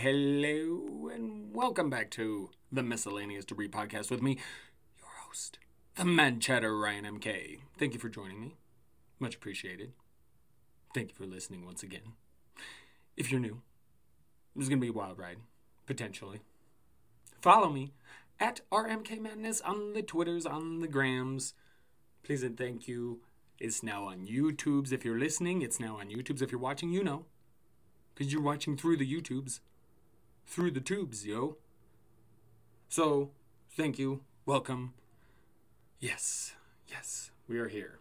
hello, and welcome back to the Miscellaneous Debris Podcast with me, your host, the Mad Chatter Ryan MK. Thank you for joining me. Much appreciated. Thank you for listening once again. If you're new, this is going to be a wild ride, potentially. Follow me at RMK Madness on the Twitters, on the Grams. Please and thank you. It's now on YouTube's if you're listening. It's now on YouTube's if you're watching, you know. Because you're watching through the YouTubes. Through the tubes, yo. So, thank you. Welcome. Yes, yes, we are here.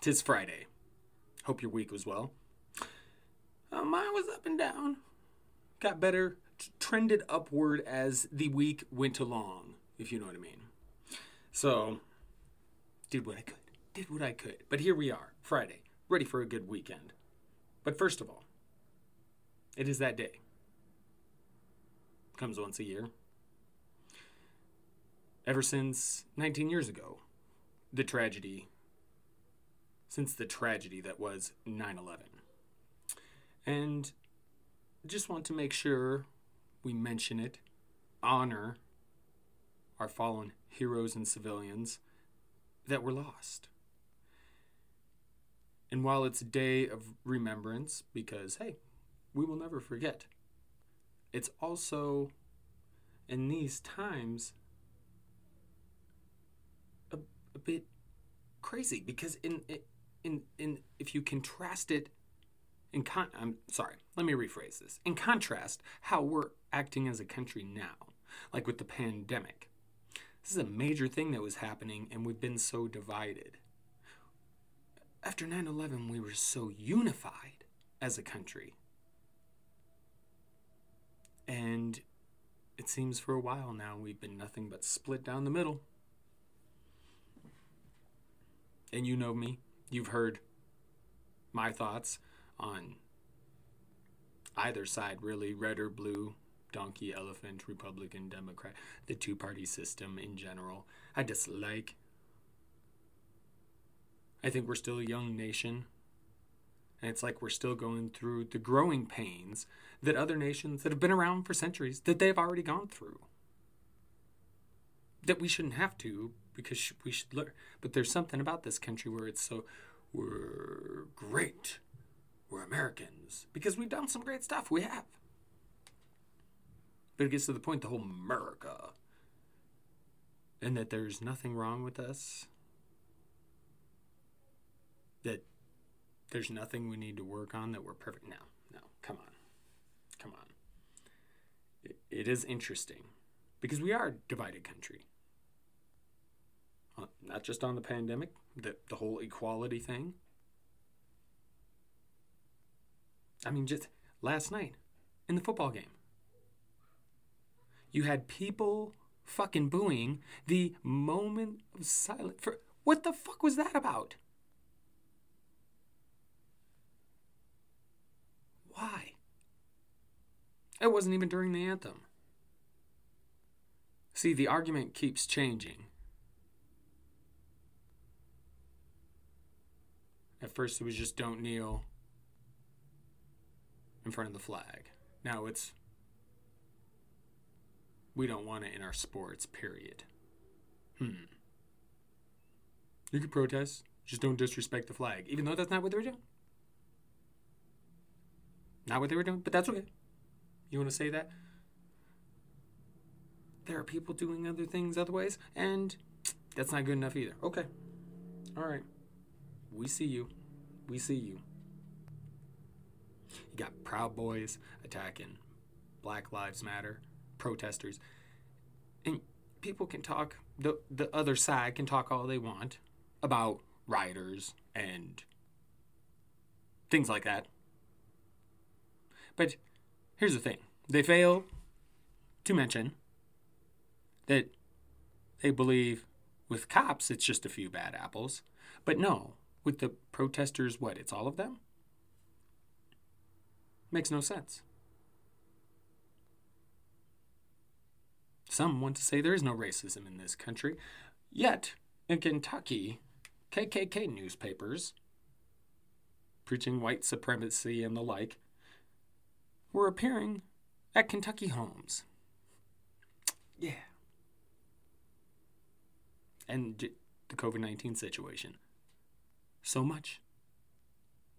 Tis Friday. Hope your week was well. Uh, mine was up and down. Got better, t- trended upward as the week went along, if you know what I mean. So, did what I could. Did what I could. But here we are, Friday, ready for a good weekend. But first of all, it is that day. Comes once a year. Ever since 19 years ago, the tragedy, since the tragedy that was 9 11. And just want to make sure we mention it, honor our fallen heroes and civilians that were lost. And while it's a day of remembrance, because, hey, we will never forget, it's also in these times a, a bit crazy because in in in if you contrast it in con I'm sorry, let me rephrase this. In contrast, how we're acting as a country now, like with the pandemic. This is a major thing that was happening and we've been so divided. After 9/11, we were so unified as a country. And it seems for a while now we've been nothing but split down the middle. And you know me, you've heard my thoughts on either side, really red or blue, donkey, elephant, Republican, Democrat, the two party system in general. I dislike. I think we're still a young nation. And it's like we're still going through the growing pains that other nations that have been around for centuries that they've already gone through. That we shouldn't have to because we should learn. But there's something about this country where it's so we're great. We're Americans because we've done some great stuff. We have. But it gets to the point the whole America and that there's nothing wrong with us. That there's nothing we need to work on that we're perfect. No, no, come on. Come on. It, it is interesting because we are a divided country. Uh, not just on the pandemic, the, the whole equality thing. I mean, just last night in the football game, you had people fucking booing the moment of silence for what the fuck was that about? Why? It wasn't even during the anthem. See, the argument keeps changing. At first, it was just don't kneel in front of the flag. Now it's we don't want it in our sports, period. Hmm. You can protest, just don't disrespect the flag, even though that's not what they were doing. Not what they were doing, but that's okay. You want to say that? There are people doing other things other ways, and that's not good enough either. Okay. All right. We see you. We see you. You got Proud Boys attacking Black Lives Matter protesters. And people can talk, the, the other side can talk all they want about rioters and things like that. But here's the thing they fail to mention that they believe with cops it's just a few bad apples. But no, with the protesters, what? It's all of them? Makes no sense. Some want to say there is no racism in this country. Yet, in Kentucky, KKK newspapers, preaching white supremacy and the like, were appearing at Kentucky Homes. Yeah. And the COVID 19 situation. So much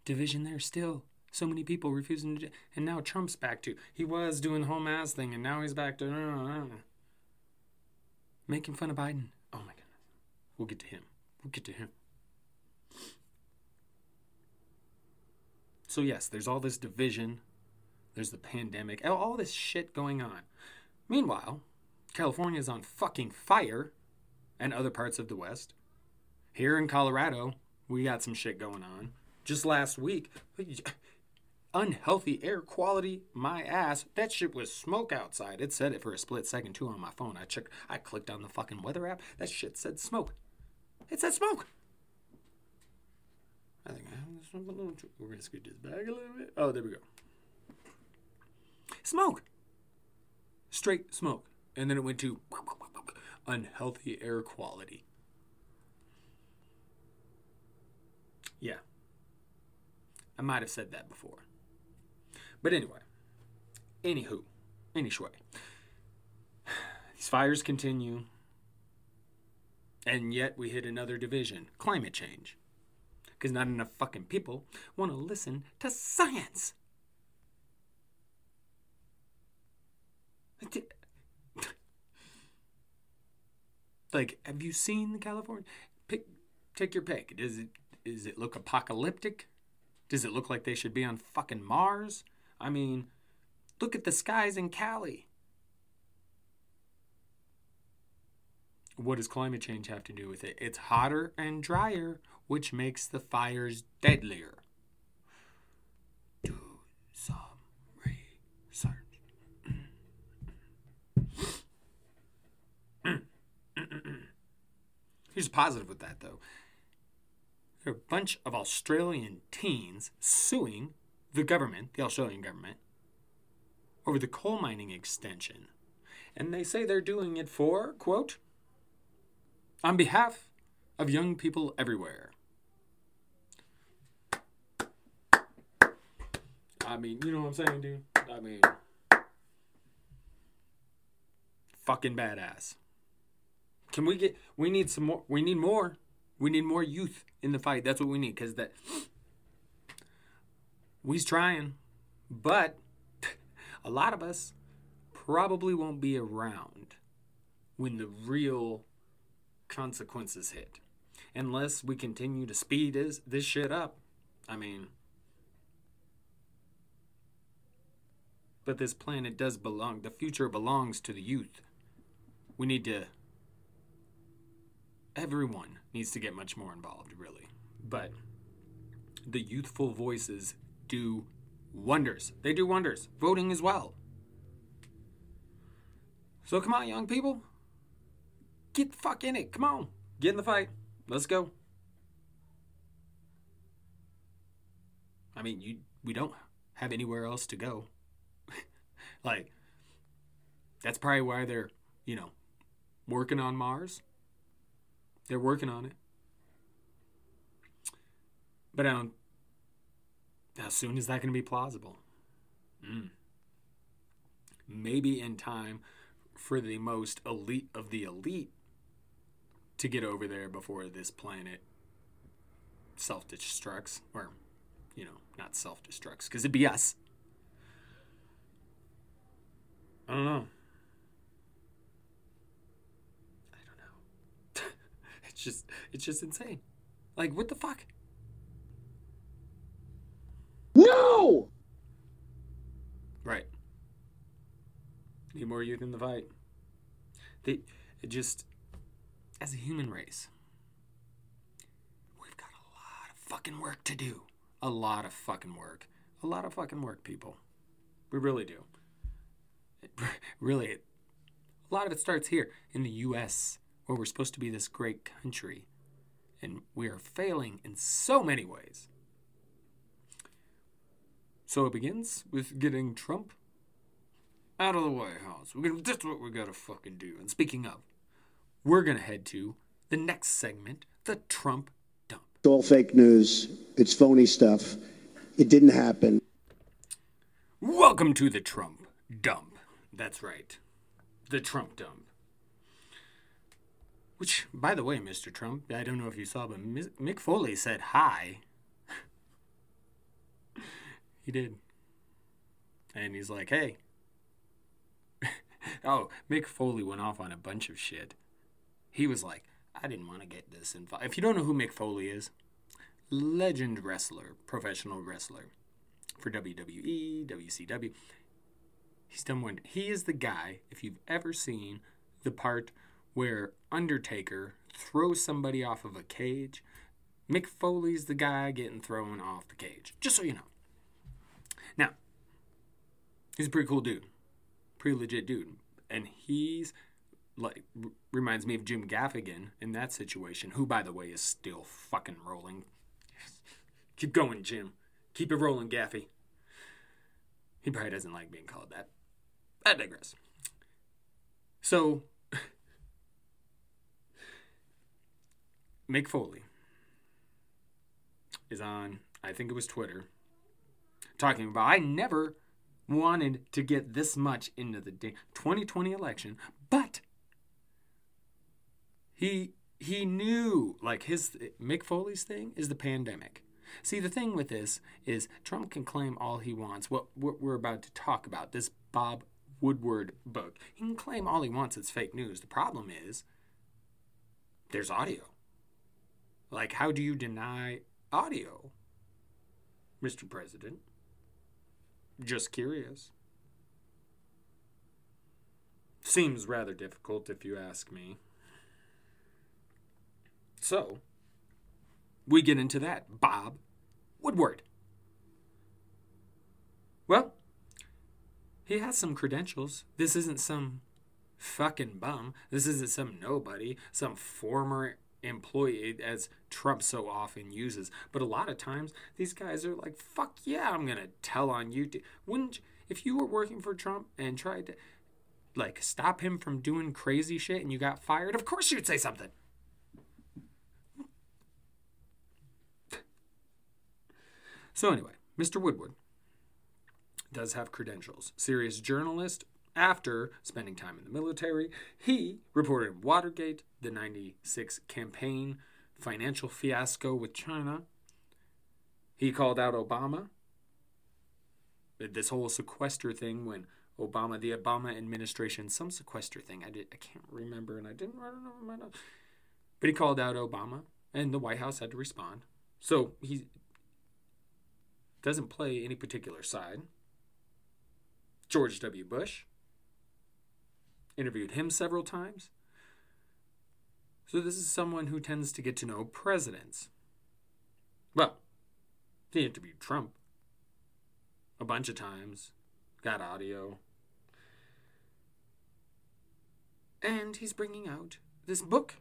division there still. So many people refusing to. And now Trump's back to. He was doing the whole mask thing, and now he's back to. Uh, uh, making fun of Biden. Oh my goodness. We'll get to him. We'll get to him. So, yes, there's all this division. There's the pandemic. All this shit going on. Meanwhile, California's on fucking fire and other parts of the West. Here in Colorado, we got some shit going on. Just last week, unhealthy air quality, my ass. That shit was smoke outside. It said it for a split second too on my phone. I checked, I clicked on the fucking weather app. That shit said smoke. It said smoke. I think I have this one a little. We're gonna scoot this back a little bit. Oh, there we go. Smoke. Straight smoke, and then it went to unhealthy air quality. Yeah. I might have said that before. But anyway, anywho, anyway, these fires continue, and yet we hit another division climate change. Because not enough fucking people want to listen to science. Like, have you seen the California? Pick, take your pick. Does it does it look apocalyptic? Does it look like they should be on fucking Mars? I mean, look at the skies in Cali. What does climate change have to do with it? It's hotter and drier, which makes the fires deadlier. Do some research. Here's positive with that, though. There are a bunch of Australian teens suing the government, the Australian government, over the coal mining extension. And they say they're doing it for, quote, on behalf of young people everywhere. I mean, you know what I'm saying, dude? I mean, fucking badass. Can we get? We need some more. We need more. We need more youth in the fight. That's what we need. Cause that we's trying, but a lot of us probably won't be around when the real consequences hit, unless we continue to speed this this shit up. I mean. But this planet does belong, the future belongs to the youth. We need to everyone needs to get much more involved, really. But the youthful voices do wonders. They do wonders. Voting as well. So come on, young people. Get the fuck in it. Come on. Get in the fight. Let's go. I mean, you we don't have anywhere else to go. like that's probably why they're, you know, working on Mars they're working on it. But I don't. How soon is that going to be plausible? Mm. Maybe in time for the most elite of the elite to get over there before this planet self destructs. Or, you know, not self destructs, because it'd be us. I don't know. It's just it's just insane. Like what the fuck? No. Right. Need more youth in the fight. They it just as a human race, we've got a lot of fucking work to do. A lot of fucking work. A lot of fucking work, people. We really do. It, really, a lot of it starts here in the U.S where we're supposed to be this great country. And we are failing in so many ways. So it begins with getting Trump out of the White House. We're gonna, that's what we gotta fucking do. And speaking of, we're gonna head to the next segment, the Trump dump. It's all fake news. It's phony stuff. It didn't happen. Welcome to the Trump dump. That's right. The Trump dump. Which, by the way, Mr. Trump, I don't know if you saw, but Mick Foley said hi. he did. And he's like, hey. oh, Mick Foley went off on a bunch of shit. He was like, I didn't want to get this involved. If you don't know who Mick Foley is, legend wrestler, professional wrestler for WWE, WCW. He's done one. He is the guy, if you've ever seen the part where Undertaker throws somebody off of a cage, Mick Foley's the guy getting thrown off the cage. Just so you know. Now, he's a pretty cool dude. Pretty legit dude. And he's like reminds me of Jim Gaffigan in that situation, who by the way is still fucking rolling. Keep going, Jim. Keep it rolling, Gaffy. He probably doesn't like being called that. I digress. So, Mick Foley is on, I think it was Twitter, talking about I never wanted to get this much into the 2020 election, but he he knew like his Mick Foley's thing is the pandemic. See, the thing with this is Trump can claim all he wants. What, what we're about to talk about, this Bob Woodward book, he can claim all he wants it's fake news. The problem is there's audio. Like, how do you deny audio, Mr. President? Just curious. Seems rather difficult if you ask me. So, we get into that. Bob Woodward. Well, he has some credentials. This isn't some fucking bum. This isn't some nobody, some former employee, as Trump so often uses. But a lot of times, these guys are like, fuck yeah, I'm to tell on you. Wouldn't, if you were working for Trump and tried to, like, stop him from doing crazy shit and you got fired, of course you'd say something. So, anyway, Mr. Woodward does have credentials. Serious journalist after spending time in the military. He reported Watergate, the 96 campaign, financial fiasco with China. He called out Obama. This whole sequester thing when Obama, the Obama administration, some sequester thing. I did I can't remember and I didn't write it over my notes. But he called out Obama and the White House had to respond. So he doesn't play any particular side. George W. Bush interviewed him several times. So, this is someone who tends to get to know presidents. Well, he interviewed Trump a bunch of times, got audio. And he's bringing out this book,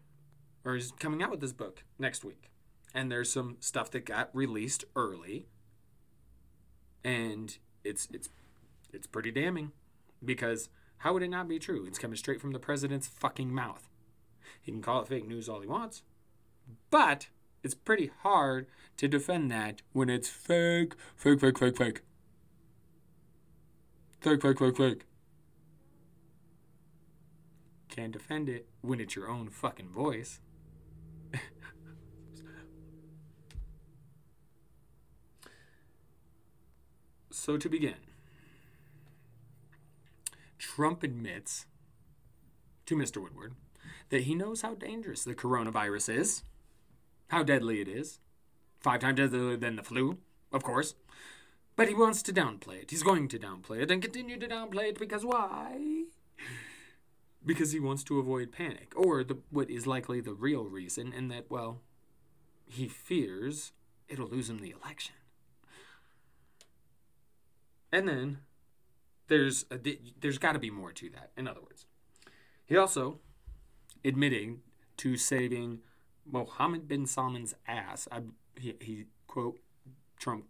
or he's coming out with this book next week. And there's some stuff that got released early and it's it's it's pretty damning because how would it not be true? It's coming straight from the president's fucking mouth. He can call it fake news all he wants, but it's pretty hard to defend that when it's fake, fake, fake, fake, fake. Fake, fake, fake, fake. Can't defend it when it's your own fucking voice. So, to begin, Trump admits to Mr. Woodward that he knows how dangerous the coronavirus is, how deadly it is, five times deadlier than the flu, of course. But he wants to downplay it. He's going to downplay it and continue to downplay it because why? Because he wants to avoid panic, or the, what is likely the real reason, and that, well, he fears it'll lose him the election. And then there's a, there's got to be more to that. In other words, he also admitting to saving Mohammed bin Salman's ass. I, he, he quote Trump.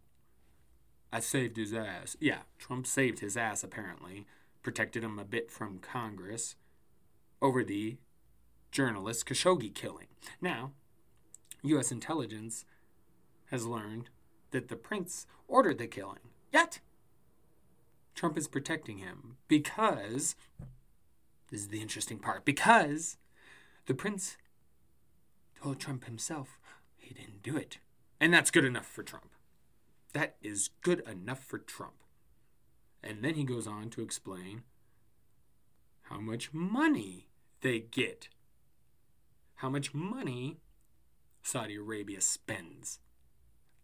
I saved his ass. Yeah, Trump saved his ass. Apparently, protected him a bit from Congress over the journalist Khashoggi killing. Now, U.S. intelligence has learned that the prince ordered the killing. Yet, Trump is protecting him because this is the interesting part because the prince told Trump himself he didn't do it. And that's good enough for Trump. That is good enough for Trump. And then he goes on to explain how much money they get. How much money Saudi Arabia spends.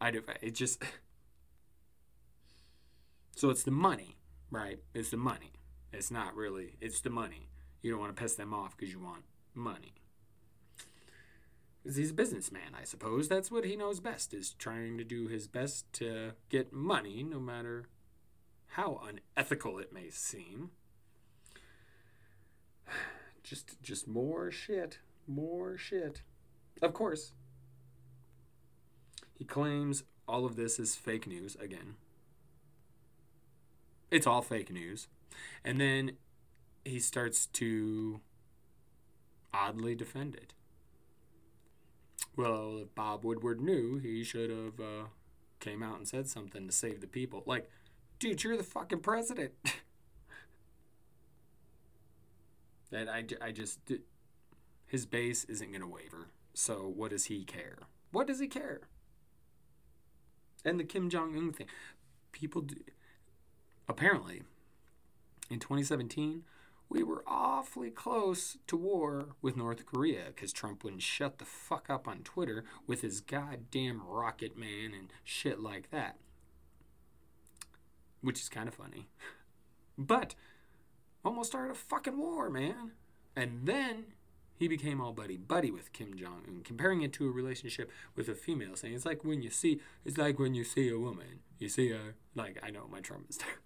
I do, it just So it's the money, right? It's the money. It's not really, it's the money. You don't want to piss them off because you want money. Because he's a businessman, I suppose. That's what he knows best, is trying to do his best to get money, no matter how unethical it may seem. Just just more shit. More shit. Of course. He claims all of this is fake news again. It's all fake news. And then he starts to oddly defend it. Well, if Bob Woodward knew, he should have uh, came out and said something to save the people. Like, dude, you're the fucking president. that I, I just his base isn't going to waver. So what does he care? What does he care? And the Kim Jong Un thing, people do, apparently in 2017 we were awfully close to war with North Korea because Trump wouldn't shut the fuck up on Twitter with his goddamn rocket man and shit like that. Which is kind of funny. But almost started a fucking war, man. And then he became all buddy buddy with Kim Jong Un, comparing it to a relationship with a female, saying it's like when you see it's like when you see a woman, you see her like I know my Trump is there.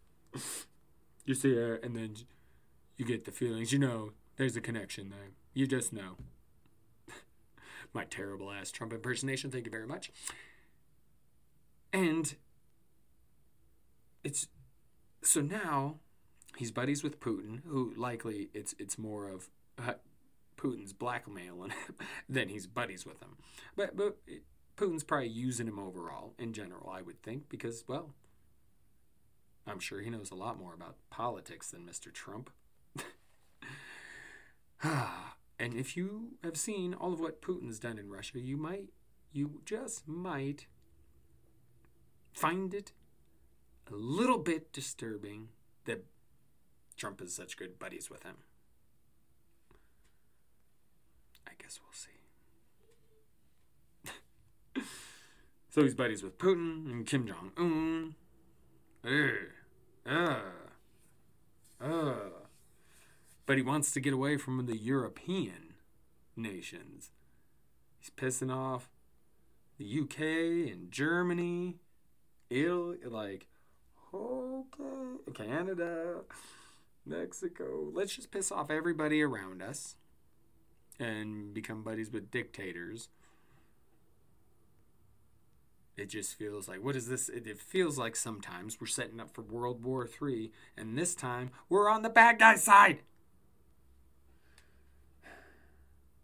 You see her and then you get the feelings. You know, there's a connection there. You just know. My terrible ass Trump impersonation. Thank you very much. And it's so now he's buddies with Putin, who likely it's it's more of uh, Putin's blackmailing him than he's buddies with him. But but Putin's probably using him overall in general, I would think, because well, I'm sure he knows a lot more about politics than Mr. Trump. and if you have seen all of what Putin's done in Russia, you might, you just might find it a little bit disturbing that Trump is such good buddies with him. I guess we'll see. so he's buddies with Putin and Kim Jong Un. Uh, uh, but he wants to get away from the European nations. He's pissing off the UK and Germany, Italy, like, okay, Canada, Mexico. Let's just piss off everybody around us and become buddies with dictators. It just feels like, what is this? It, it feels like sometimes we're setting up for World War III, and this time we're on the bad guy's side.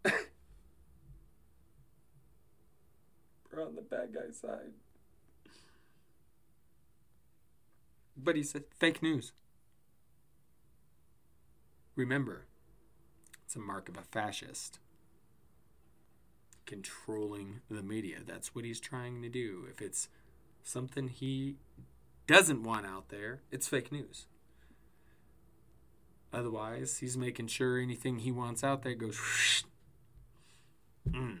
We're on the bad guy's side. But he said fake news. Remember, it's a mark of a fascist. Controlling the media. That's what he's trying to do. If it's something he doesn't want out there, it's fake news. Otherwise, he's making sure anything he wants out there goes. Mm.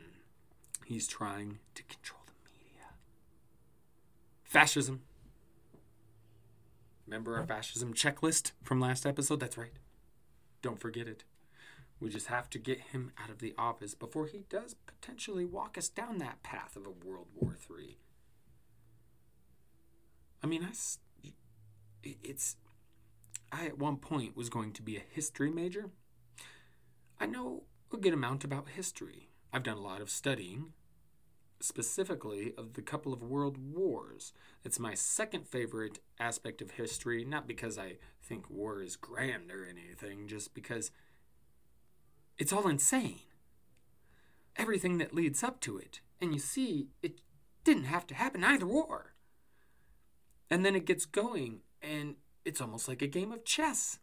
He's trying to control the media. Fascism. Remember our fascism checklist from last episode? That's right. Don't forget it. We just have to get him out of the office before he does potentially walk us down that path of a World War III. I mean, I, it's. I at one point was going to be a history major. I know a good amount about history. I've done a lot of studying, specifically of the couple of world wars. It's my second favorite aspect of history, not because I think war is grand or anything, just because it's all insane. Everything that leads up to it. And you see, it didn't have to happen either war. And then it gets going, and it's almost like a game of chess.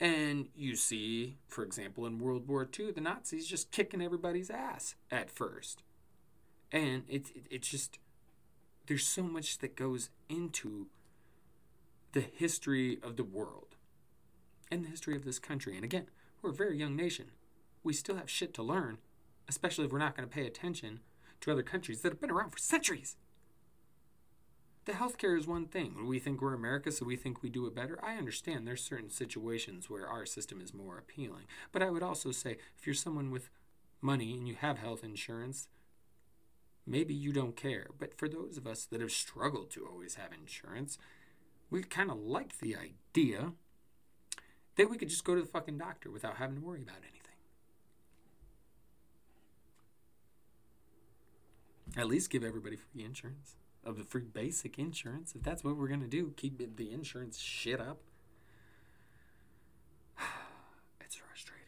And you see, for example, in World War II, the Nazis just kicking everybody's ass at first. And it's it, it's just there's so much that goes into the history of the world and the history of this country. And again, we're a very young nation. We still have shit to learn, especially if we're not going to pay attention to other countries that have been around for centuries. The healthcare is one thing. We think we're America, so we think we do it better. I understand there's certain situations where our system is more appealing. But I would also say if you're someone with money and you have health insurance, maybe you don't care. But for those of us that have struggled to always have insurance, we kind of like the idea that we could just go to the fucking doctor without having to worry about anything. At least give everybody free insurance of the free basic insurance. If that's what we're gonna do, keep the insurance shit up. It's frustrating.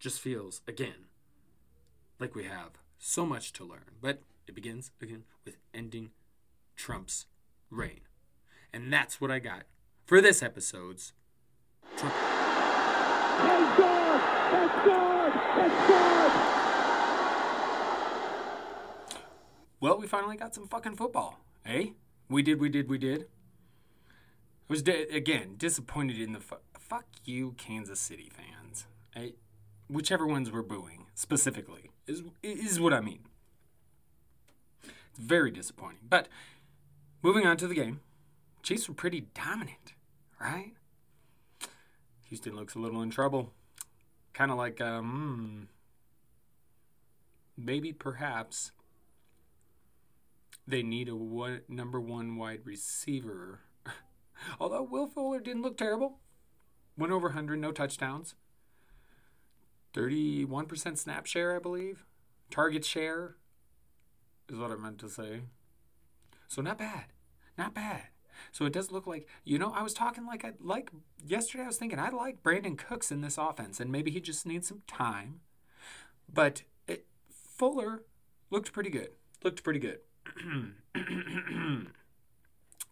Just feels again like we have so much to learn, but it begins again with ending Trump's reign, and that's what I got for this episode's Trump. Well, we finally got some fucking football, eh? We did, we did, we did. I was di- again disappointed in the fu- fuck you, Kansas City fans. Eh? Whichever ones were booing specifically is is what I mean. It's very disappointing. But moving on to the game, Chiefs were pretty dominant, right? Houston looks a little in trouble. Kind of like, um, maybe perhaps they need a one, number one wide receiver. Although Will Fuller didn't look terrible. Went over 100, no touchdowns. 31% snap share, I believe. Target share is what I meant to say. So not bad. Not bad. So it does look like, you know, I was talking like I like yesterday I was thinking I like Brandin Cooks in this offense and maybe he just needs some time. But it, Fuller looked pretty good. Looked pretty good.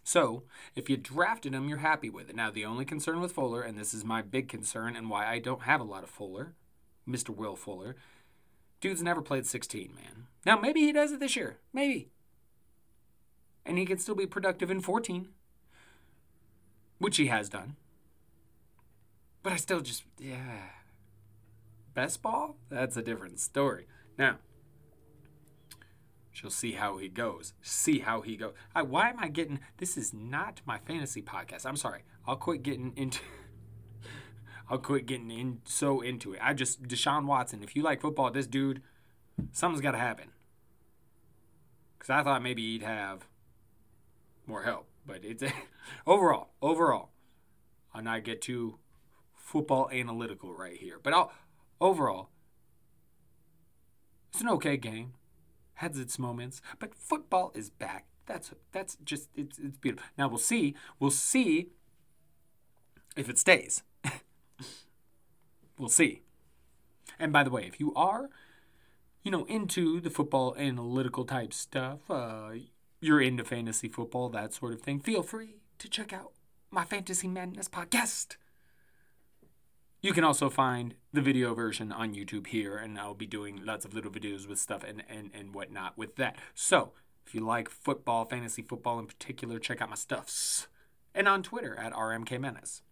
so, if you drafted him, you're happy with it. Now, the only concern with Fuller, and this is my big concern and why I don't have a lot of Fuller, Mr. Will Fuller, dude's never played 16, man. Now, maybe he does it this year. Maybe. And he can still be productive in 14, which he has done. But I still just, yeah. Best ball? That's a different story. Now, She'll see how he goes. See how he goes. I, why am I getting? This is not my fantasy podcast. I'm sorry. I'll quit getting into. I'll quit getting in so into it. I just Deshaun Watson. If you like football, this dude, something's got to happen. Because I thought maybe he'd have more help, but it's overall. Overall, I'll not get too football analytical right here, but I'll overall. It's an okay game has its moments, but football is back. That's that's just it's it's beautiful. Now we'll see. We'll see if it stays. we'll see. And by the way, if you are, you know, into the football analytical type stuff, uh, you're into fantasy football, that sort of thing, feel free to check out my Fantasy Madness podcast. You can also find the video version on YouTube here, and I'll be doing lots of little videos with stuff and, and, and whatnot with that. So, if you like football, fantasy football in particular, check out my stuffs. And on Twitter at RMKMadness.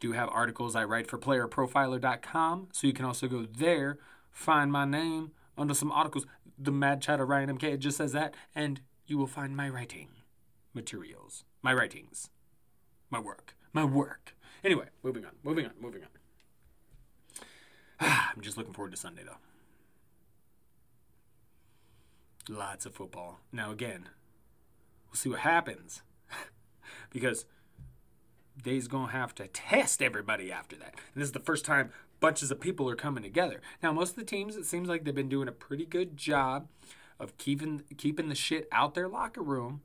Do have articles I write for playerprofiler.com, so you can also go there, find my name under some articles. The Mad Chatter Ryan MK, it just says that, and you will find my writing materials, my writings, my work, my work. Anyway, moving on, moving on, moving on. I'm just looking forward to Sunday, though. Lots of football. Now, again, we'll see what happens. because they's to have to test everybody after that. And this is the first time bunches of people are coming together. Now, most of the teams, it seems like they've been doing a pretty good job of keeping keeping the shit out their locker room.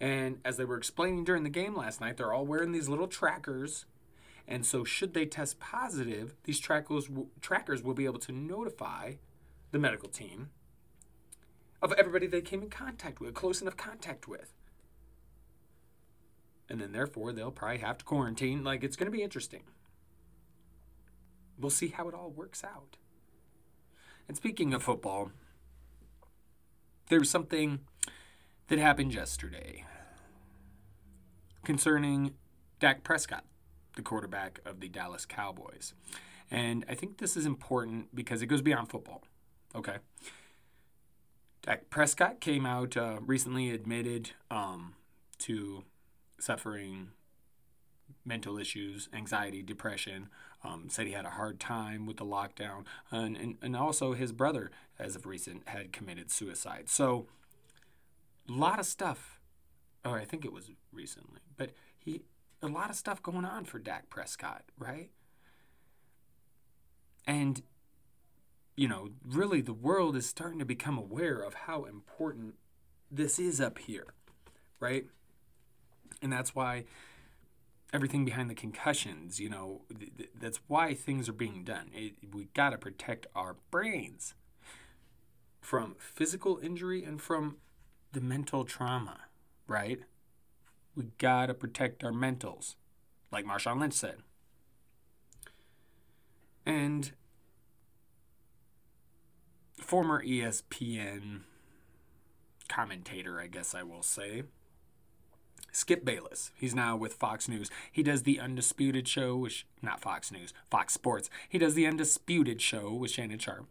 And as they were explaining during the game last night, they're all wearing these little trackers and so, should they test positive, these trackers, trackers will be able to notify the medical team of everybody they came in contact with, close enough contact with. And then, therefore, they'll probably have to quarantine. Like, it's going to be interesting. We'll see how it all works out. And speaking of football, there was something that happened yesterday concerning Dak Prescott, the quarterback of the Dallas Cowboys. And I think this is important because it goes beyond football. Okay. Dak Prescott came out uh, recently admitted um, to suffering mental issues, anxiety, depression. Um, said he had a hard time with the lockdown, and, and and also his brother, as of recent, had committed suicide. So, a lot of stuff. Or I think it was recently, but he a lot of stuff going on for Dak Prescott, right? And you know, really the world is starting to become aware of how important this is up here, right? And that's why everything behind the concussions, you know, th- th- that's why things are being done. It, we got to protect our brains from physical injury and from the mental trauma, right? We got to protect our mentals, like Marshawn Lynch said. And former ESPN commentator, I guess I will say, Skip Bayless. He's now with Fox News. He does the Undisputed Show, which not Fox News, Fox Sports. He does the Undisputed Show with Shannon Sharpe.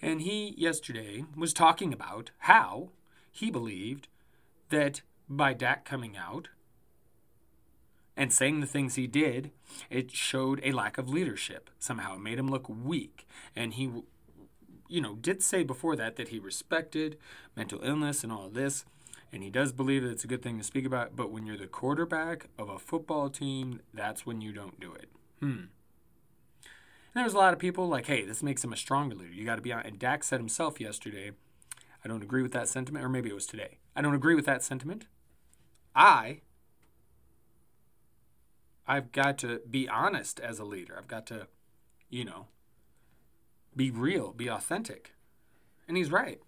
And he yesterday was talking about how he believed that by Dak coming out and saying the things he did, it showed a lack of leadership. Somehow it made him look weak. And he, you know, did say before that that he respected mental illness and all this and he does believe that it's a good thing to speak about. But when you're the quarterback of a football team, that's when you don't do it. Hmm. And there's a lot of people like, hey, this makes him a stronger leader. You got to be on. And Dak said himself yesterday, I don't agree with that sentiment, or maybe it was today. I don't agree with that sentiment. I, I've got to be honest as a leader. I've got to, you know, be real, be authentic. And he's right.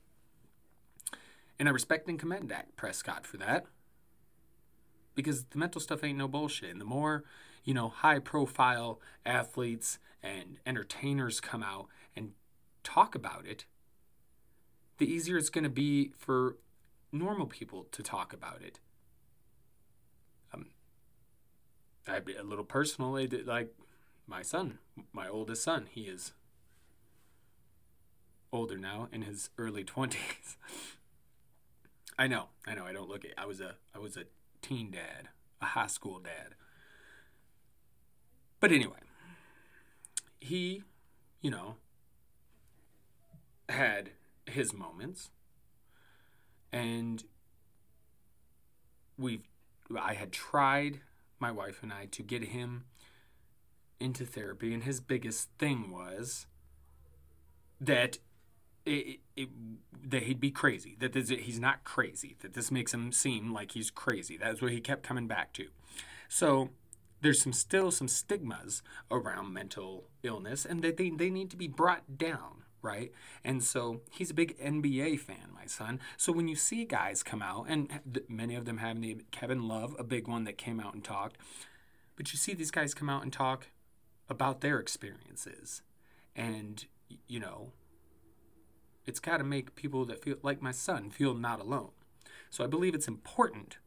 And I respect and commend Dak Prescott for that. Because the mental stuff ain't no bullshit. And the more, you know, high profile athletes and entertainers come out and talk about it, the easier it's going to be for normal people to talk about it. Um, be a little personal, like my son, my oldest son, he is older now in his early 20s. I know, I know. I don't look. At I was a I was a teen dad, a high school dad. But anyway, he, you know, had his moments, and we've. I had tried my wife and I to get him into therapy, and his biggest thing was that it, it, that he'd be crazy. That this, he's not crazy. That this makes him seem like he's crazy. That's what he kept coming back to. So there's some still some stigmas around mental illness, and that they, they need to be brought down, right? And so he's a big NBA fan, my son. So when you see guys come out, and many of them have the Kevin Love, a big one that came out and talked, but you see these guys come out and talk about their experiences, and you know it's got to make people that feel like my son feel not alone. So I believe it's important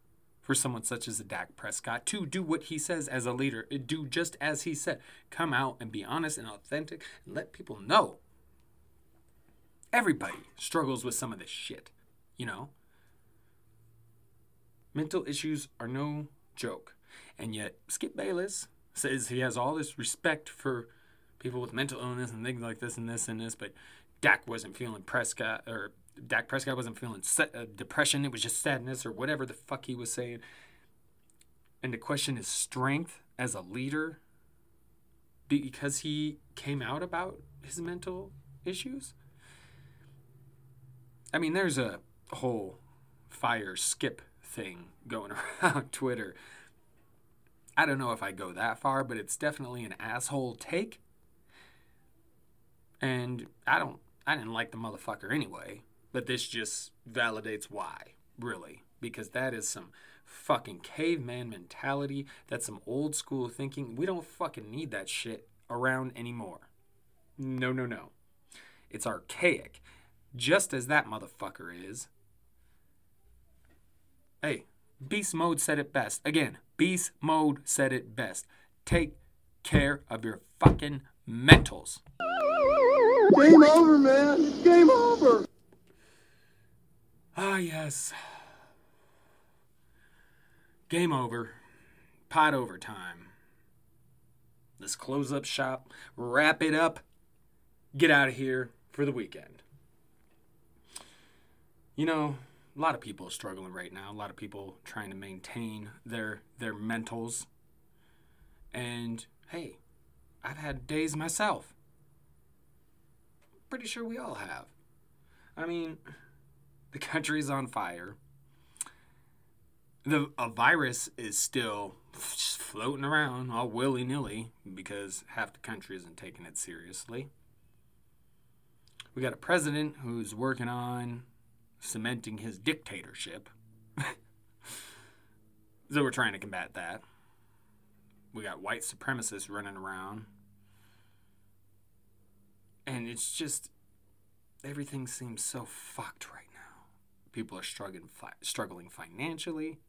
for someone such as a Dak Prescott to do what he says as a leader, uh, do just as he said. Come out and be honest and authentic and let people know. Everybody struggles with some of this shit, you know? Mental issues are no joke. And yet, Skip Bayless says he has all this respect for people with mental illness and things like this and this and this, but Dak wasn't feeling Prescott or Dak Prescott wasn't feeling uh, depression. It was just sadness or whatever the fuck he was saying. And to question his strength as a leader because he came out about his mental issues. I mean, there's a whole fire skip thing going around Twitter. I don't know if I go that far, but it's definitely an asshole take. And I don't I didn't like the motherfucker anyway, but this just validates why, really, because that is some fucking caveman mentality. That's some old school thinking. We don't fucking need that shit around anymore. No, no, no. It's archaic, just as that motherfucker is. Hey, Beast Mode said it best. Again, Beast Mode said it best. Take care of your fucking mentals. Game over, man. It's game over. Ah, yes. Game over. Pot overtime. Let's close up shop, wrap it up, get out of here for the weekend. You know, a lot of people are struggling right now. A lot of people trying to maintain their their mentals. And hey, I've had days myself. Pretty sure we all have. I mean, the country's on fire. The a virus is still just floating around all willy nilly because half the country isn't taking it seriously. We got a president who's working on cementing his dictatorship. so we're trying to combat that. We got white supremacists running around. And it's just everything seems so fucked right now. People are struggling fi- struggling financially.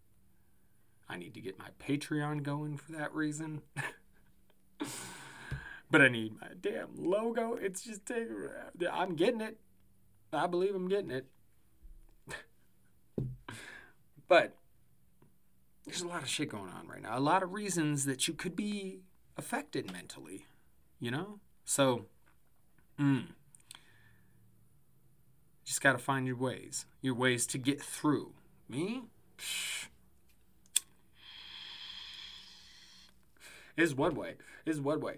I need to get my Patreon going for that reason. but I need my damn logo. It's just taking. I'm getting it. I believe I'm getting it. but there's a lot of shit going on right now. A lot of reasons that you could be affected mentally, you know? So, mm, just got to find your ways, your ways to get through. Me? Is one way. Is one way.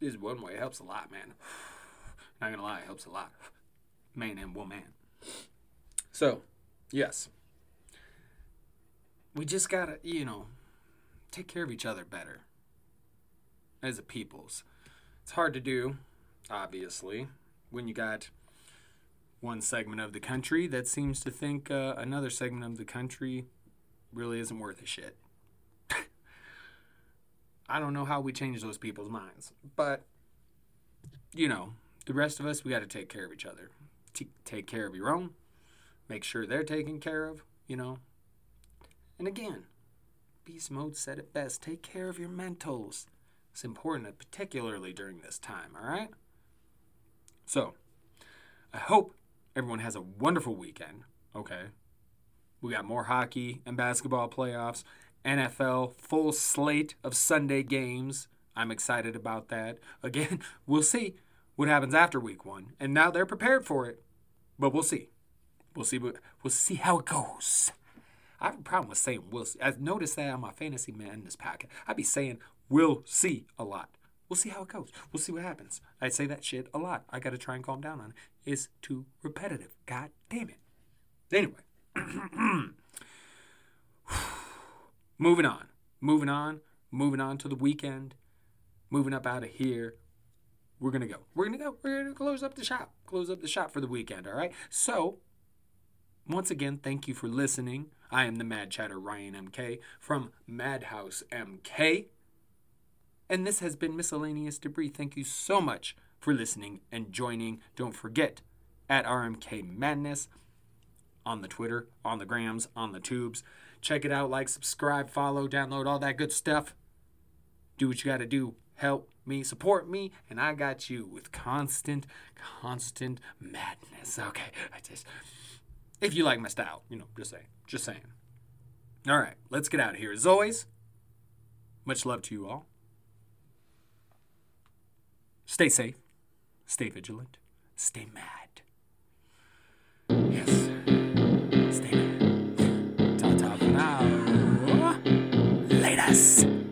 Is one way. Helps a lot, man. Not gonna lie, helps a lot. Man and woman. So, yes. We just gotta, you know, take care of each other better as a peoples. It's hard to do, obviously, when you got one segment of the country that seems to think uh, another segment of the country really isn't worth a shit. I don't know how we change those people's minds, but you know, the rest of us, we got to take care of each other. T- take care of your own. Make sure they're taken care of, you know. And again, Beast Mode said it best take care of your mentals. It's important, particularly during this time, all right? So, I hope everyone has a wonderful weekend, okay? We got more hockey and basketball playoffs, NFL full slate of Sunday games. I'm excited about that. Again, we'll see what happens after week one. And now they're prepared for it. But we'll see. We'll see we'll see how it goes. I have a problem with saying we'll see. I've noticed that on my fantasy madness packet. I'd be saying we'll see a lot. We'll see how it goes. We'll see what happens. I say that shit a lot. I gotta try and calm down on it. It's too repetitive. God damn it. Anyway. moving on. Moving on. Moving on to the weekend. Moving up out of here we're gonna go. We're gonna go. We're gonna close up the shop. Close up the shop for the weekend. All right. So, once again, thank you for listening. I am the Mad Chatter Ryan MK from Madhouse MK, and this has been miscellaneous debris. Thank you so much for listening and joining. Don't forget at RMKMadness on the Twitter, on the grams, on the tubes. Check it out. Like, subscribe, follow, download, all that good stuff. Do what you got to do. Help me, support me, and I got you with constant, constant madness. Okay, I just if you like my style, you know, just saying, just saying. All right, let's get out of here. As always, much love to you all. Stay safe, stay vigilant, stay mad. Yes, stay mad. Ta ta for now. Latest.